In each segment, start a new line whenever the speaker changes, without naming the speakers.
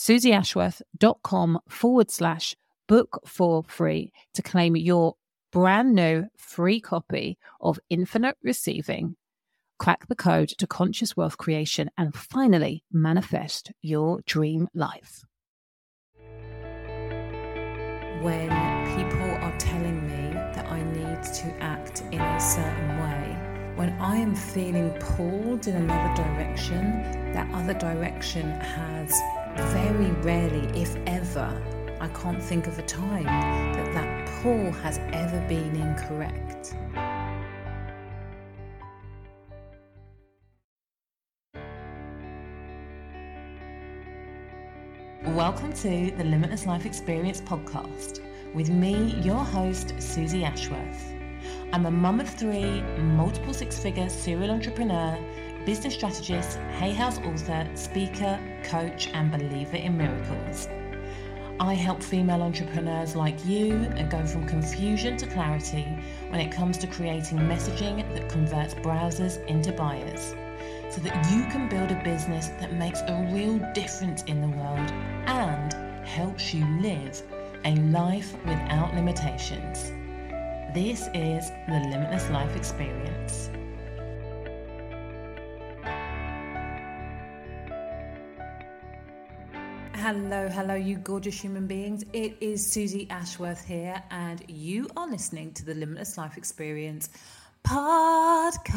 susieashworth.com forward slash book for free to claim your brand new free copy of Infinite Receiving. Crack the code to conscious wealth creation and finally manifest your dream life.
When people are telling me that I need to act in a certain way, when I am feeling pulled in another direction, that other direction has very rarely, if ever, I can't think of a time that that pull has ever been incorrect.
Welcome to the Limitless Life Experience podcast with me, your host, Susie Ashworth. I'm a mum of three, multiple six figure serial entrepreneur, business strategist, Hay House author, speaker, coach, and believer in miracles. I help female entrepreneurs like you and go from confusion to clarity when it comes to creating messaging that converts browsers into buyers so that you can build a business that makes a real difference in the world and helps you live a life without limitations. This is the Limitless Life Experience.
Hello, hello, you gorgeous human beings. It is Susie Ashworth here, and you are listening to the Limitless Life Experience podcast.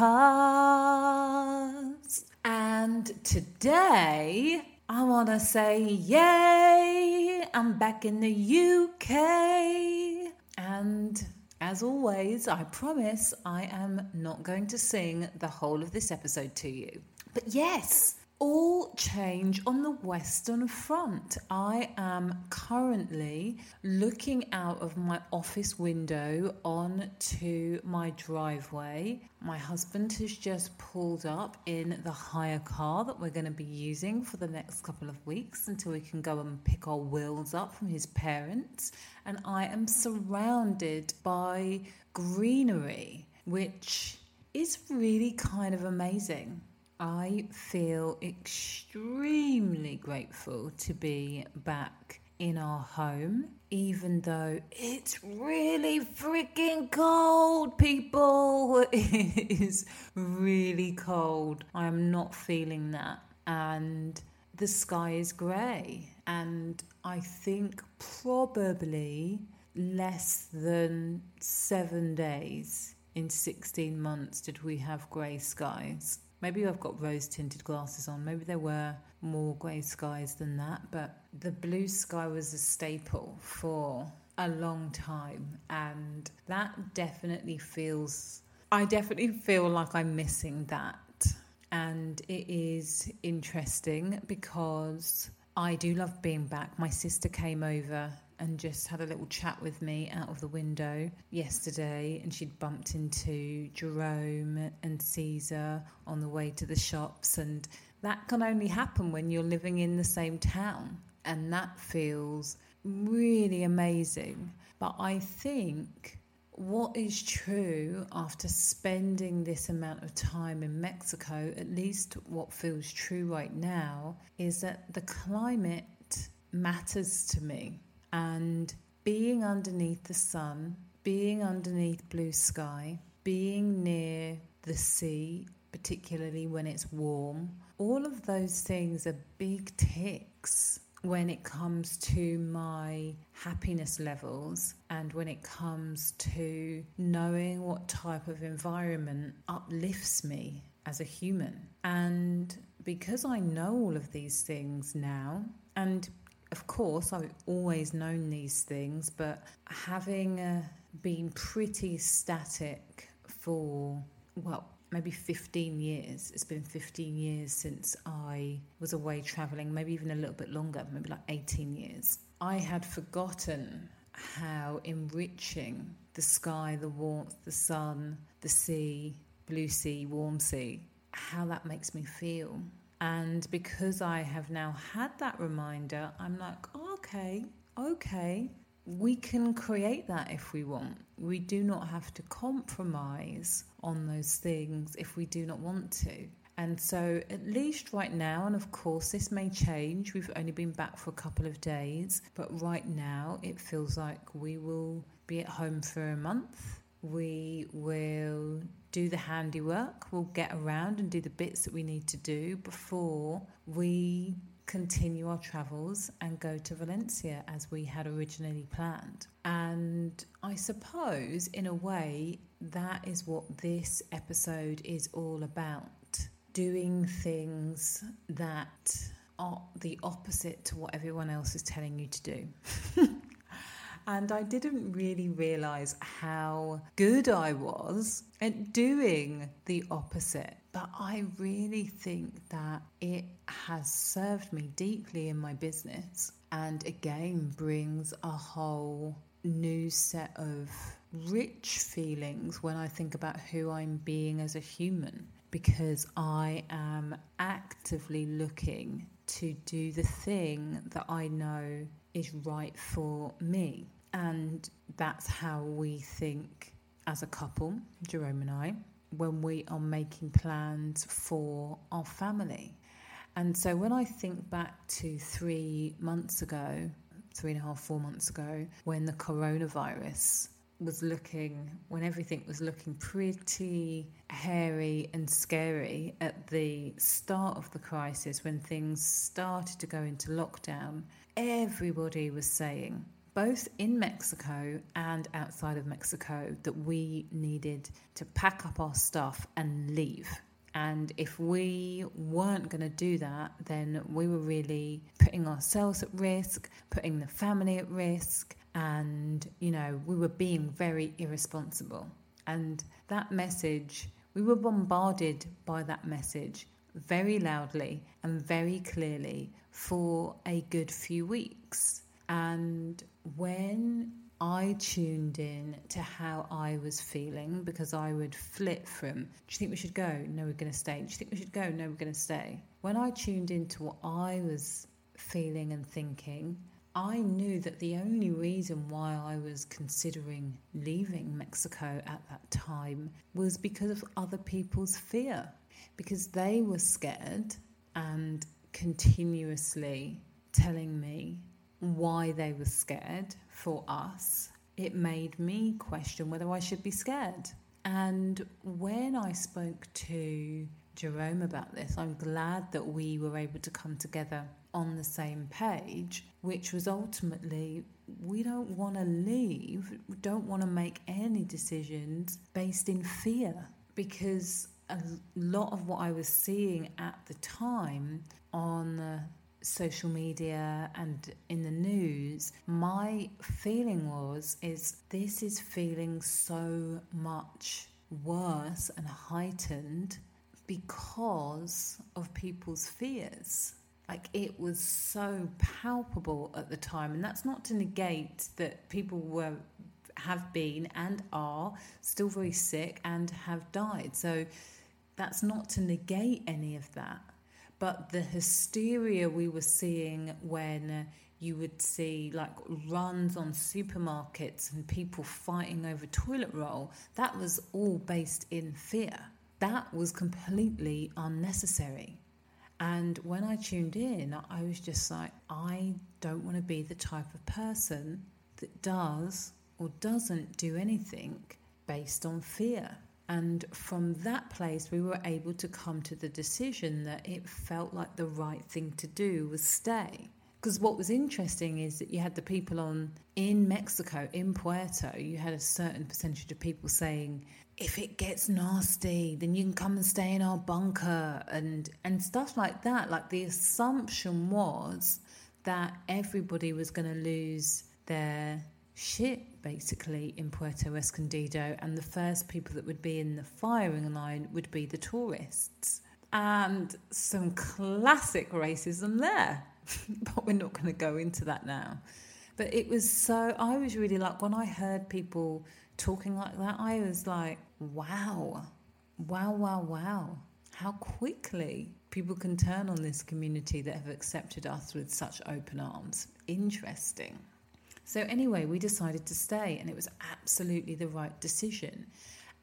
And today, I want to say, yay! I'm back in the UK. And as always, I promise I am not going to sing the whole of this episode to you. But yes, all change on the Western Front. I am currently looking out of my office window onto my driveway. My husband has just pulled up in the hire car that we're going to be using for the next couple of weeks until we can go and pick our wheels up from his parents. And I am surrounded by greenery, which is really kind of amazing. I feel extremely grateful to be back in our home, even though it's really freaking cold, people. It is really cold. I am not feeling that. And the sky is grey. And I think probably less than seven days in 16 months did we have grey skies. Maybe I've got rose tinted glasses on. Maybe there were more grey skies than that, but the blue sky was a staple for a long time. And that definitely feels, I definitely feel like I'm missing that. And it is interesting because I do love being back. My sister came over and just had a little chat with me out of the window yesterday. And she'd bumped into Jerome and Caesar on the way to the shops. And that can only happen when you're living in the same town. And that feels really amazing. But I think what is true after spending this amount of time in Mexico, at least what feels true right now, is that the climate matters to me. And being underneath the sun, being underneath blue sky, being near the sea, particularly when it's warm, all of those things are big ticks when it comes to my happiness levels and when it comes to knowing what type of environment uplifts me as a human. And because I know all of these things now, and of course, I've always known these things, but having uh, been pretty static for, well, maybe 15 years. It's been 15 years since I was away traveling, maybe even a little bit longer, maybe like 18 years. I had forgotten how enriching the sky, the warmth, the sun, the sea, blue sea, warm sea, how that makes me feel. And because I have now had that reminder, I'm like, okay, okay, we can create that if we want. We do not have to compromise on those things if we do not want to. And so, at least right now, and of course, this may change. We've only been back for a couple of days, but right now, it feels like we will be at home for a month. We will do the handiwork, we'll get around and do the bits that we need to do before we continue our travels and go to Valencia as we had originally planned. And I suppose, in a way, that is what this episode is all about doing things that are the opposite to what everyone else is telling you to do. And I didn't really realize how good I was at doing the opposite. But I really think that it has served me deeply in my business and again brings a whole new set of rich feelings when I think about who I'm being as a human because I am actively looking to do the thing that I know is right for me. And that's how we think as a couple, Jerome and I, when we are making plans for our family. And so when I think back to three months ago, three and a half, four months ago, when the coronavirus was looking, when everything was looking pretty hairy and scary at the start of the crisis, when things started to go into lockdown, everybody was saying, both in Mexico and outside of Mexico, that we needed to pack up our stuff and leave. And if we weren't going to do that, then we were really putting ourselves at risk, putting the family at risk, and, you know, we were being very irresponsible. And that message, we were bombarded by that message very loudly and very clearly for a good few weeks. And when I tuned in to how I was feeling because I would flip from, do you think we should go? No, we're going to stay. Do you think we should go? No, we're going to stay. When I tuned into what I was feeling and thinking, I knew that the only reason why I was considering leaving Mexico at that time was because of other people's fear, because they were scared and continuously telling me why they were scared for us, it made me question whether I should be scared. And when I spoke to Jerome about this, I'm glad that we were able to come together on the same page, which was ultimately we don't want to leave, we don't want to make any decisions based in fear because a lot of what I was seeing at the time on social media and in the news, my feeling was is this is feeling so much worse and heightened because of people's fears. Like it was so palpable at the time, and that's not to negate that people were have been and are still very sick and have died. So that's not to negate any of that but the hysteria we were seeing when you would see like runs on supermarkets and people fighting over toilet roll, that was all based in fear. That was completely unnecessary. And when I tuned in, I was just like, I don't want to be the type of person that does or doesn't do anything based on fear. And from that place, we were able to come to the decision that it felt like the right thing to do was stay. Because what was interesting is that you had the people on in Mexico, in Puerto, you had a certain percentage of people saying, if it gets nasty, then you can come and stay in our bunker and and stuff like that. Like the assumption was that everybody was going to lose their shit basically in Puerto Escondido, and the first people that would be in the firing line would be the tourists. And some classic racism there, but we're not going to go into that now. But it was so, I was really like, when I heard people talking like that, I was like, wow, wow, wow, wow. How quickly people can turn on this community that have accepted us with such open arms. Interesting. So, anyway, we decided to stay, and it was absolutely the right decision.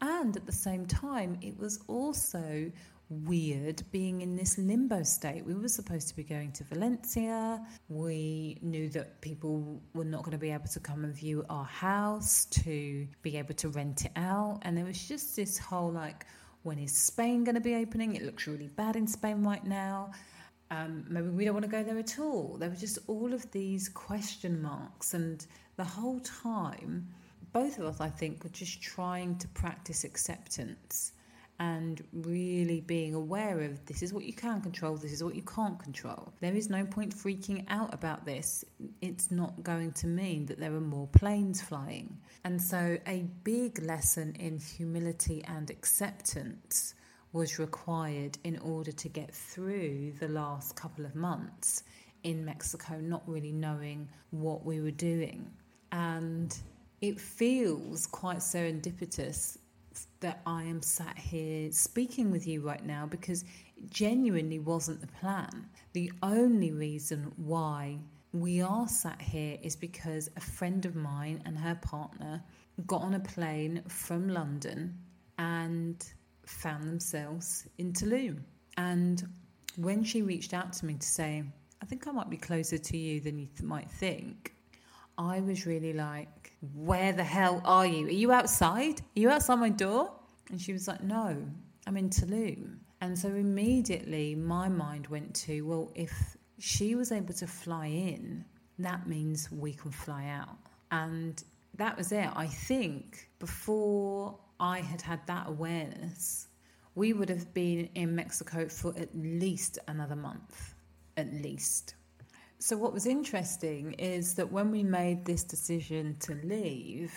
And at the same time, it was also weird being in this limbo state. We were supposed to be going to Valencia. We knew that people were not going to be able to come and view our house, to be able to rent it out. And there was just this whole like, when is Spain going to be opening? It looks really bad in Spain right now. Um, maybe we don't want to go there at all. There were just all of these question marks, and the whole time, both of us, I think, were just trying to practice acceptance and really being aware of this is what you can control, this is what you can't control. There is no point freaking out about this. It's not going to mean that there are more planes flying. And so, a big lesson in humility and acceptance was required in order to get through the last couple of months in Mexico, not really knowing what we were doing. And it feels quite serendipitous that I am sat here speaking with you right now because it genuinely wasn't the plan. The only reason why we are sat here is because a friend of mine and her partner got on a plane from London and found themselves in Tulum. And when she reached out to me to say, I think I might be closer to you than you th- might think, I was really like, Where the hell are you? Are you outside? Are you outside my door? And she was like, No, I'm in Tulum. And so immediately my mind went to, Well, if she was able to fly in, that means we can fly out. And that was it. I think before I had had that awareness, we would have been in Mexico for at least another month. At least. So, what was interesting is that when we made this decision to leave,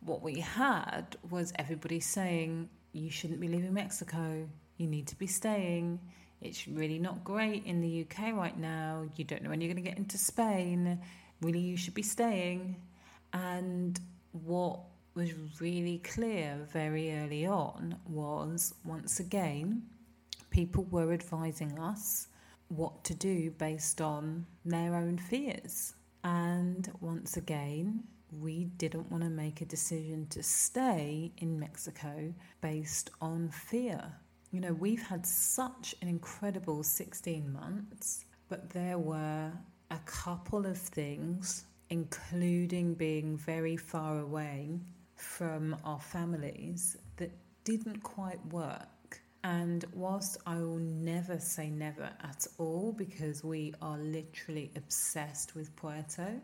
what we had was everybody saying, You shouldn't be leaving Mexico, you need to be staying. It's really not great in the UK right now. You don't know when you're going to get into Spain. Really, you should be staying. And what was really clear very early on was once again, people were advising us what to do based on their own fears. And once again, we didn't want to make a decision to stay in Mexico based on fear. You know, we've had such an incredible 16 months, but there were a couple of things, including being very far away from our families, that didn't quite work. And whilst I will never say never at all because we are literally obsessed with Puerto,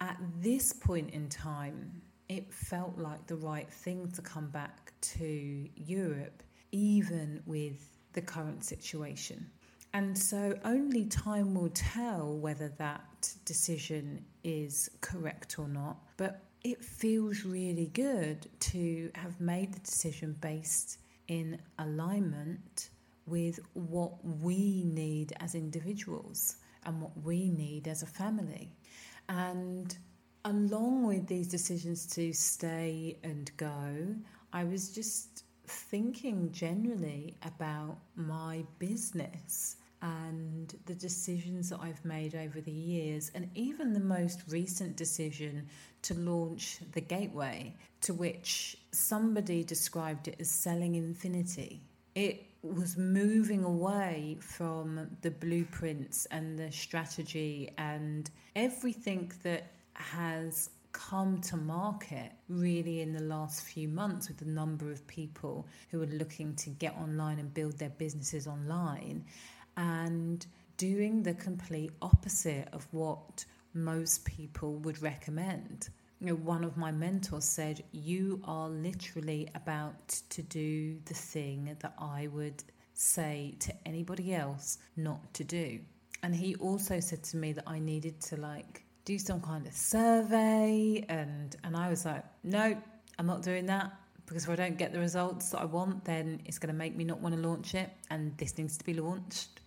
at this point in time, it felt like the right thing to come back to Europe, even with the current situation. And so only time will tell whether that decision is correct or not. But it feels really good to have made the decision based in alignment with what we need as individuals and what we need as a family. And along with these decisions to stay and go, I was just thinking generally about my business and the decisions that I've made over the years, and even the most recent decision to launch the Gateway, to which somebody described it as selling infinity. It was moving away from the blueprints and the strategy and everything that has come to market really in the last few months with the number of people who are looking to get online and build their businesses online and doing the complete opposite of what most people would recommend. You know, one of my mentors said, You are literally about to do the thing that I would say to anybody else not to do. And he also said to me that I needed to like do some kind of survey and and I was like, No, I'm not doing that because if I don't get the results that I want, then it's going to make me not want to launch it. And this needs to be launched.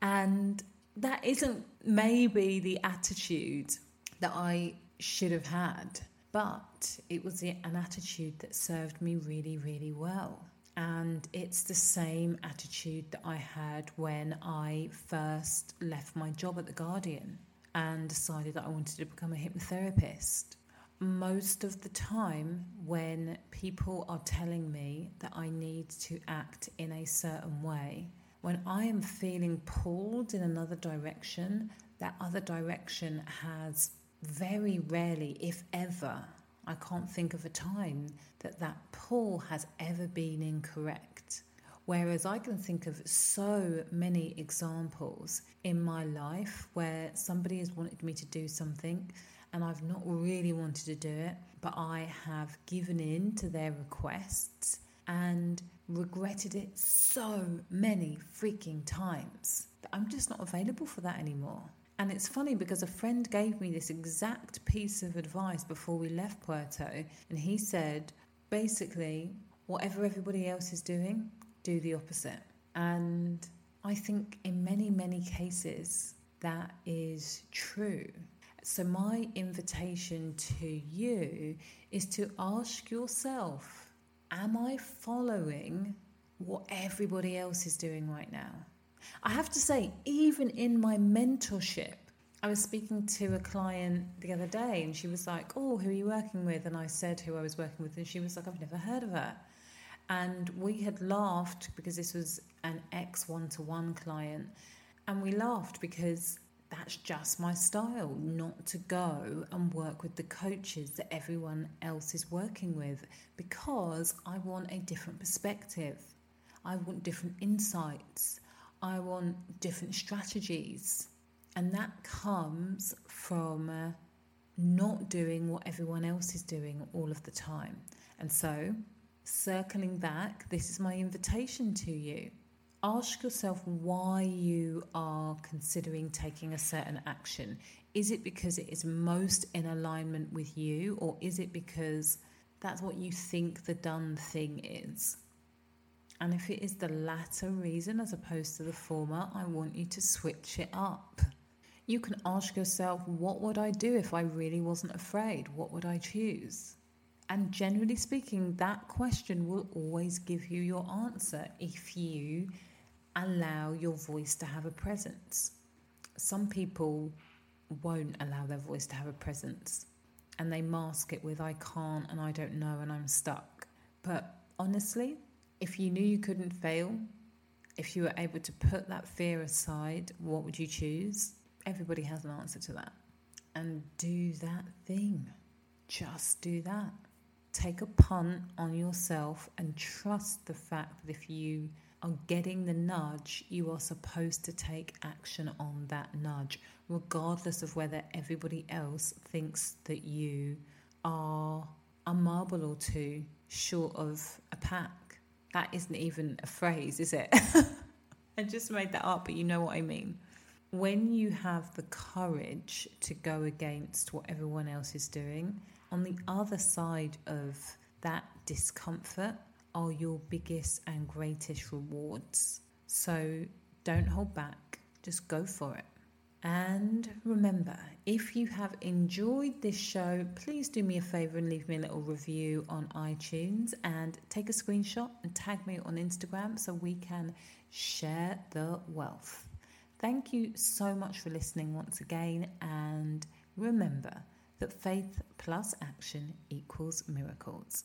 And that isn't maybe the attitude that I should have had, but it was an attitude that served me really, really well. And it's the same attitude that I had when I first left my job at The Guardian and decided that I wanted to become a hypnotherapist. Most of the time, when people are telling me that I need to act in a certain way, when I am feeling pulled in another direction, that other direction has very rarely, if ever, I can't think of a time that that pull has ever been incorrect. Whereas I can think of so many examples in my life where somebody has wanted me to do something and I've not really wanted to do it, but I have given in to their requests and regretted it so many freaking times that I'm just not available for that anymore. And it's funny because a friend gave me this exact piece of advice before we left Puerto, and he said, basically, whatever everybody else is doing, do the opposite. And I think in many, many cases, that is true. So, my invitation to you is to ask yourself Am I following what everybody else is doing right now? I have to say, even in my mentorship, I was speaking to a client the other day and she was like, Oh, who are you working with? And I said who I was working with, and she was like, I've never heard of her. And we had laughed because this was an ex one to one client. And we laughed because that's just my style, not to go and work with the coaches that everyone else is working with because I want a different perspective. I want different insights. I want different strategies. And that comes from uh, not doing what everyone else is doing all of the time. And so, circling back, this is my invitation to you ask yourself why you are considering taking a certain action. Is it because it is most in alignment with you, or is it because that's what you think the done thing is? And if it is the latter reason as opposed to the former, I want you to switch it up. You can ask yourself, what would I do if I really wasn't afraid? What would I choose? And generally speaking, that question will always give you your answer if you allow your voice to have a presence. Some people won't allow their voice to have a presence and they mask it with I can't and I don't know and I'm stuck. But honestly, if you knew you couldn't fail, if you were able to put that fear aside, what would you choose? Everybody has an answer to that. And do that thing. Just do that. Take a punt on yourself and trust the fact that if you are getting the nudge, you are supposed to take action on that nudge, regardless of whether everybody else thinks that you are a marble or two short of a pack. That isn't even a phrase, is it? I just made that up, but you know what I mean. When you have the courage to go against what everyone else is doing, on the other side of that discomfort are your biggest and greatest rewards. So don't hold back, just go for it. And remember, if you have enjoyed this show, please do me a favor and leave me a little review on iTunes and take a screenshot and tag me on Instagram so we can share the wealth. Thank you so much for listening once again. And remember that faith plus action equals miracles.